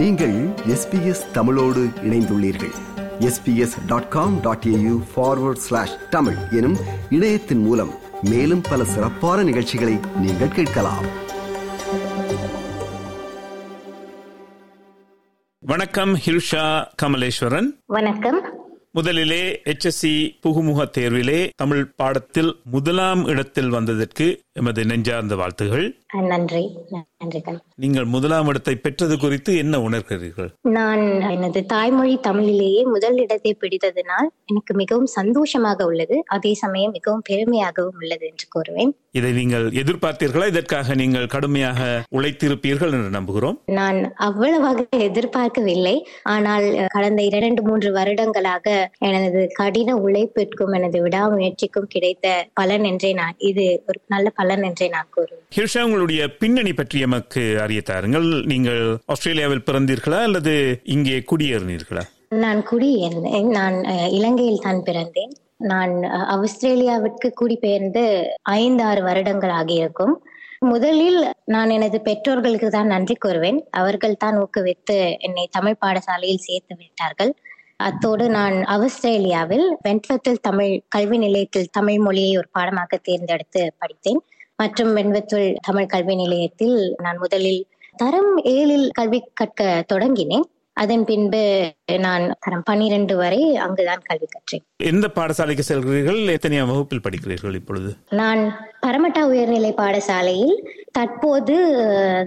நீங்கள் எஸ்பிஎஸ் தமிழோடு இணைந்துள்ளீர்கள். SBS dot com dot AU forward slash Tamil எனும் இணையத்தின் மூலம் மேலும் பல சிறப்பான நிகழ்ச்சிகளை நீங்கள் கேட்கலாம். வணக்கம் ஹிருஷா கமலேஸ்வரன். வணக்கம். முதலிலே HSC புகுமுக தேர்விலே தமிழ் பாடத்தில் முதலாம் இடத்தில் வந்ததற்கு எமது நெஞ்சார்ந்த வாழ்த்துகள். நன்றி. நன்றிகள் நீங்கள் முதலாம் இடத்தை பெற்றது குறித்து என்ன உணர்கிறீர்கள்? நான் எனது தாய்மொழி தமிழிலேயே முதல் இடத்தை பிடித்ததினால் எனக்கு மிகவும் சந்தோஷமாக உள்ளது. அதே சமயம் மிகவும் பெருமையாகவும் உள்ளது என்று கூறுவேன். இதை நீங்கள் எதிர்பார்த்தீர்களா? இதற்காக நீங்கள் கடுமையாக உழைத்திருப்பீர்கள் என்று நம்புகிறோம். நான் அவ்வளவாக எதிர்பார்க்கவில்லை. ஆனால் கடந்த இரண்டு மூன்று வருடங்களாக எனது கடின உழைப்பிற்கும் எனது விடாமுயற்சிக்கும் கிடைத்த பலன் என்றே நான் இது ஒரு நல்ல பலன் என்றே நான் கூறுவேன். ஹிருஷா உங்களுடைய பின்னணி பற்றி எமக்கு அறிய தாருங்கள். நீங்கள் ஆஸ்திரேலியாவில் பிறந்தீர்களா அல்லது இங்கே குடியேறினீர்களா? நான் குடியேறினேன் நான் இலங்கையில் தான் பிறந்தேன். நான் ஆஸ்திரேலியாவிற்கு குடிபெயர்ந்து ஐந்து ஆறு வருடங்கள் ஆகியிருக்கும். முதலில் நான் எனது பெற்றோர்களுக்கு தான் நன்றி கூறுவேன். அவர்கள் தான் ஊக்குவித்து என்னை தமிழ் பாடசாலையில் சேர்த்து விட்டார்கள். அத்தோடு நான் ஆஸ்திரேலியாவில் வெண்பத்தில் தமிழ் கல்வி நிலையத்தில் தமிழ் மொழியை ஒரு பாடமாக தேர்ந்தெடுத்து படித்தேன். மற்றும் வெண்பத்துள் தமிழ் கல்வி நிலையத்தில் நான் முதலில் தரம் ஏழில் கல்வி கற்க தொடங்கினேன். அதன் பின்பு நான் தரம் பன்னிரண்டு வரை அங்குதான் கல்வி கற்றேன். எந்த பாடசாலைக்கு செல்கிறீர்கள்? எத்தனையாம் வகுப்பில் படிக்கிறீர்கள் இப்பொழுது? நான் பரமட்டா உயர்நிலை பாடசாலையில் தற்போது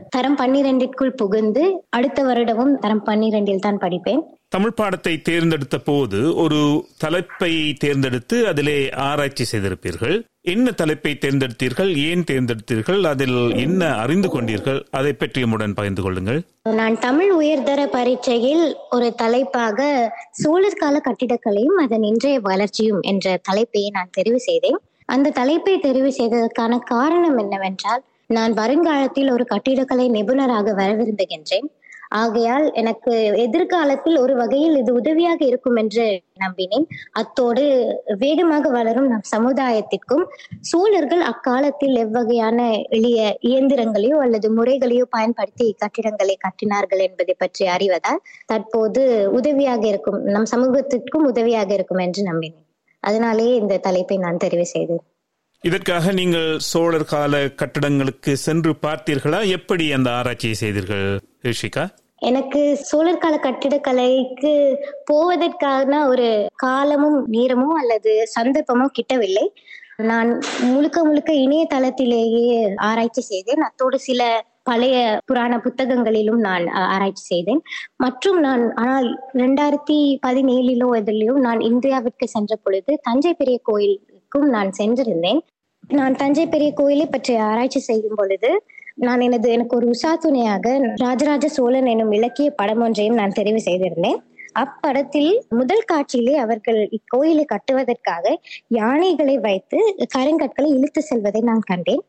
தரம் பன்னிரெண்டிற்குள் புகுந்து அடுத்த வருடமும் தரம் பன்னிரெண்டில் தான் படிப்பேன். தமிழ் பாடத்தை தேர்ந்தெடுத்த போது ஒரு தலைப்பை தேர்ந்தெடுத்து அதிலே ஆராய்ச்சி செய்திருப்பீர்கள். என்ன தலைப்பை தேர்ந்தெடுத்தீர்கள்? ஏன் தேர்ந்தெடுத்தீர்கள்? அதில் என்ன அறிந்து கொண்டீர்கள்? அதை பற்றி உடன் பகிர்ந்து கொள்ளுங்கள். நான் தமிழ் உயர்தர பரீட்சையில் ஒரு தலைப்பாக சோழர் கால கட்டிடக்கலையும் அதன் இன்றைய வளர்ச்சியும் என்ற தலைப்பை நான் தெரிவு செய்தேன். அந்த தலைப்பை தெரிவு செய்ததற்கான காரணம் என்னவென்றால் நான் வருங்காலத்தில் ஒரு கட்டிடக்கலை நிபுணராக வர விரும்புகின்றேன் ஆகையால் எனக்கு எதிர்காலத்தில் ஒரு வகையில் இது உதவியாக இருக்கும் என்று நம்பினேன். அத்தோடு வேகமாக வளரும் நம் சமுதாயத்திற்கும் சோழர்கள் அக்காலத்தில் எவ்வகையான எளிய இயந்திரங்களையோ அல்லது முறைகளையோ பயன்படுத்தி கட்டிடங்களை கட்டினார்கள் என்பதை பற்றி அறிவதால் தற்போது உதவியாக இருக்கும் நம் சமூகத்திற்கும் உதவியாக இருக்கும் என்று நம்பினேன். அதனாலேயே இந்த தலைப்பை நான் தெரிவு செய்தேன். இதற்காக நீங்கள் சோழர் கால கட்டடங்களுக்கு சென்று பார்த்தீர்களா? எப்படி அந்த ஆராய்ச்சியை செய்தீர்கள் ரிஷிகா? எனக்கு சோழர் கால கட்டிடக்கலைக்கு போவதற்கான ஒரு காலமும் நேரமும் அல்லது சந்தர்ப்பமும் கிட்டவில்லை. நான் முழுக்க முழுக்க இணையதளத்திலேயே ஆராய்ச்சி செய்தேன். அத்தோடு சில பழைய புராண புத்தகங்களிலும் நான் ஆராய்ச்சி செய்தேன். மற்றும் நான் ஆனால் ரெண்டாயிரத்தி பதினேழிலோ இதிலையும் நான் இந்தியாவிற்கு சென்ற பொழுது தஞ்சை பெரிய கோயிலுக்கும் நான் சென்றிருந்தேன். நான் தஞ்சை பெரிய கோயிலை பற்றி ஆராய்ச்சி செய்யும் பொழுது நான் எனது எனக்கு ஒரு உஷா துணையாக ராஜராஜ சோழன் எனும் இலக்கிய படம் ஒன்றையும் நான் தெரிவு செய்திருந்தேன். அப்படத்தில் முதல் காட்சியிலே அவர்கள் இக்கோயிலை கட்டுவதற்காக யானைகளை வைத்து கருங்கற்களை இழுத்து செல்வதை நான் கண்டேன்.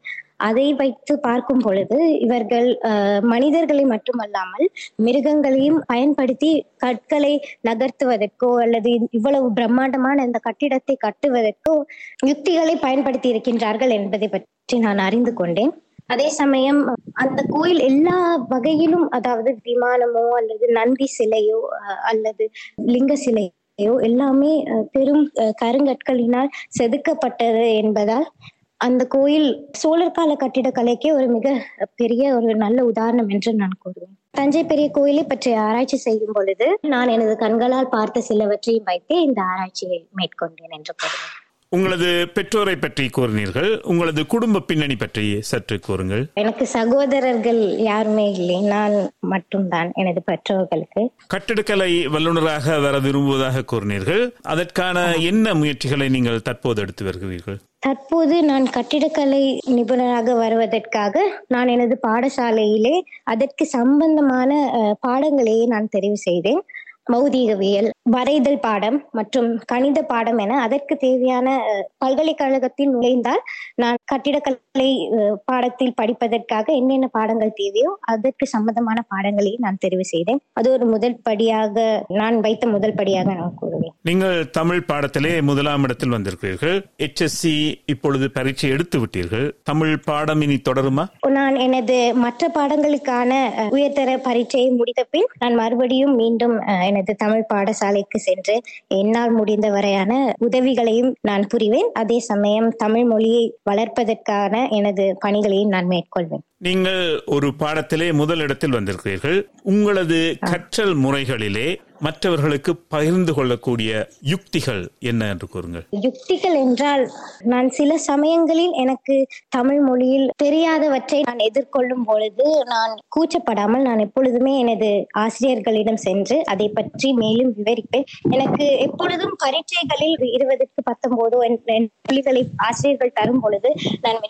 அதை வைத்து பார்க்கும் பொழுது இவர்கள் மனிதர்களை மட்டுமல்லாமல் மிருகங்களையும் பயன்படுத்தி கற்களை நகர்த்துவதற்கோ அல்லது இவ்வளவு பிரம்மாண்டமான இந்த கட்டிடத்தை கட்டுவதற்கோ யுக்திகளை பயன்படுத்தி இருக்கின்றார்கள் என்பதை பற்றி நான் அறிந்து கொண்டேன். அதே சமயம் அந்த கோயில் எல்லா வகையிலும் அதாவது விமானமோ அல்லது நந்தி சிலையோ அல்லது லிங்க சிலையோ எல்லாமே பெரும் கருங்கற்களினால் செதுக்கப்பட்டது என்பதால் அந்த கோயில் சோழர் கால கட்டிடக்கலைக்கே ஒரு மிக பெரிய ஒரு நல்ல உதாரணம் என்று நான் கூறுவேன். தஞ்சை பெரிய கோயிலை பற்றி ஆராய்ச்சி செய்யும் பொழுது நான் எனது கண்களால் பார்த்த சிலவற்றையும் வைத்து இந்த ஆராய்ச்சியை மேற்கொண்டேன் என்று கூறுவேன். உங்களது பெற்றோரை பற்றி கூறினீர்கள். உங்களது குடும்ப பின்னணி பற்றி சற்று கூறுங்கள். எனக்கு சகோதரர்கள் யாருமே இல்லை. நான் மட்டும்தான் எனது பெற்றோர்களுக்கு. கட்டிடக்கலை வல்லுநராக வர விரும்புவதாக கூறினீர்கள். அதற்கான என்ன முயற்சிகளை நீங்கள் தற்போது எடுத்து வருகிறீர்கள்? தற்போது நான் கட்டிடக்கலை நிபுணராக வருவதற்காக நான் எனது பாடசாலையிலே அதற்கு சம்பந்தமான பாடங்களையே நான் தெரிவு செய்தேன். பௌதீகவியல் வரைதல் பாடம் மற்றும் கணித பாடம் என அதற்கு தேவையான பல்கலைக்கழகத்தில் நுழைந்தால் நான் கட்டிடக்கலை பாடத்தில் படிப்பதற்காக என்னென்ன பாடங்கள் தேவையோ அதற்கு சம்பந்தமான பாடங்களையும் நான் தெரிவு செய்தேன். அது ஒரு முதல் படியாக நான் வைத்த முதல் படியாக நான் கூறுவேன். நீங்கள் தமிழ் பாடத்திலே முதலாம் இடத்தில் வந்திருக்கிறீர்கள். HSC இப்பொழுது பரீட்சை எடுத்து விட்டீர்கள். தமிழ் பாடம் இனி தொடருமா? நான் எனது மற்ற பாடங்களுக்கான உயர்தர பரீட்சையை முடித்த பின் நான் மறுபடியும் மீண்டும் எனது தமிழ் பாடசாலைக்கு சென்று என்னால் முடிந்த வரையான உதவிகளையும் நான் புரிவேன். அதே சமயம் தமிழ் மொழியை வளர்ப்பதற்கான எனது பணிகளையும் நான் மேற்கொள்வேன். நீங்கள் ஒரு பாடத்திலே முதல் இடத்தில் வந்திருக்கிறீர்கள். உங்களது கற்றல் முறைகளிலே மற்றவர்களுக்கு பகிர்ந்து கொள்ளக்கூடிய யுக்திகள் என்ன என்று கூறுங்கள். யுக்திகள் என்றால் நான் சில சமயங்களில் எனக்கு தமிழ் மொழியில் தெரியாதவற்றை நான் எதிர்கொள்ளும் பொழுது நான் கூச்சப்படாமல் நான் எப்பொழுதுமே எனது ஆசிரியர்களிடம் சென்று அதை பற்றி மேலும் விவரிப்பேன். எனக்கு எப்பொழுதும் பரீட்சைகளில் இருபதுக்கு பத்தொன்பதோ புள்ளிகளை ஆசிரியர்கள் தரும் பொழுது நான்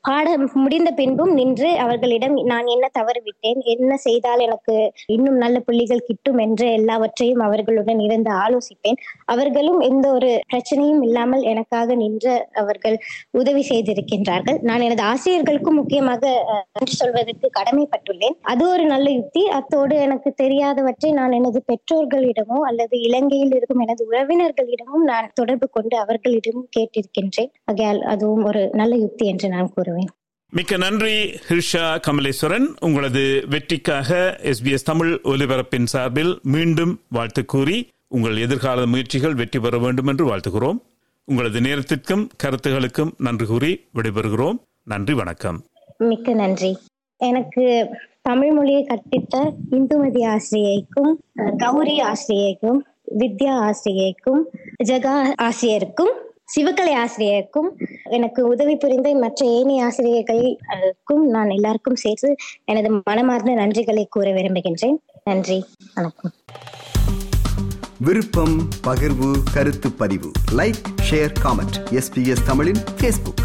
பாடம் முடிந்த பின்பும் நின்று அவர்களிடம் நான் என்ன தவறு விட்டேன் என்ன செய்தால் எனக்கு இன்னும் நல்ல புள்ளிகள் கிட்டும் என்று எல்லாவற்றையும் அவர்களுடன் இருந்து ஆலோசிப்பேன். அவர்களும் எந்த ஒரு பிரச்சனையும் இல்லாமல் எனக்காக நின்று அவர்கள் உதவி செய்திருக்கின்றார்கள். நான் எனது ஆசிரியர்களுக்கும் முக்கியமாக நன்றி சொல்வதற்கு கடமைப்பட்டுள்ளேன். அது ஒரு நல்ல யுக்தி. அத்தோடு எனக்கு தெரியாதவற்றை நான் எனது பெற்றோர்களிடமோ அல்லது இலங்கையில் இருக்கும் எனது உறவினர்களிடமும் நான் தொடர்பு கொண்டு அவர்களிடமும் கேட்டிருக்கின்றேன். ஆகையால் அதுவும் ஒரு நல்ல யுக்தி என்று நான் கூறுவேன். மிக்க நன்றி ஹிர்ஷா கமலேஸ்வரன். உங்களது வெற்றிக்காக எஸ்பிஎஸ் தமிழ் ஒலிபரப்பின் சார்பில் மீண்டும் வாழ்த்து கூறி உங்கள் எதிர்கால முயற்சிகள் வெற்றி பெற வேண்டும் என்று வாழ்த்துகிறோம். உங்களது நேரத்திற்கும் கருத்துகளுக்கும் நன்றி கூறி விடைபெறுகிறோம். நன்றி வணக்கம். மிக்க நன்றி. எனக்கு தமிழ் மொழியை கற்பித்த இந்துமதி ஆசிரியைக்கும் கௌரி ஆசிரியைக்கும் வித்யா ஆசிரியைக்கும் ஜகா ஆசிரியருக்கும் சிவகலை ஆசிரியருக்கும் எனக்கு உதவி புரிந்த மற்ற ஏனைய ஆசிரியர்களுக்கும் நான் எல்லாருக்கும் சேர்த்து எனது மனமார்ந்த நன்றிகளை கூற விரும்புகின்றேன். நன்றி. வணக்கம். விருப்பம் பகிர்வு கருத்து பதிவு. லைக் ஷேர் காமெண்ட் எஸ்பிஎஸ் தமிழின் ஃபேஸ்புக்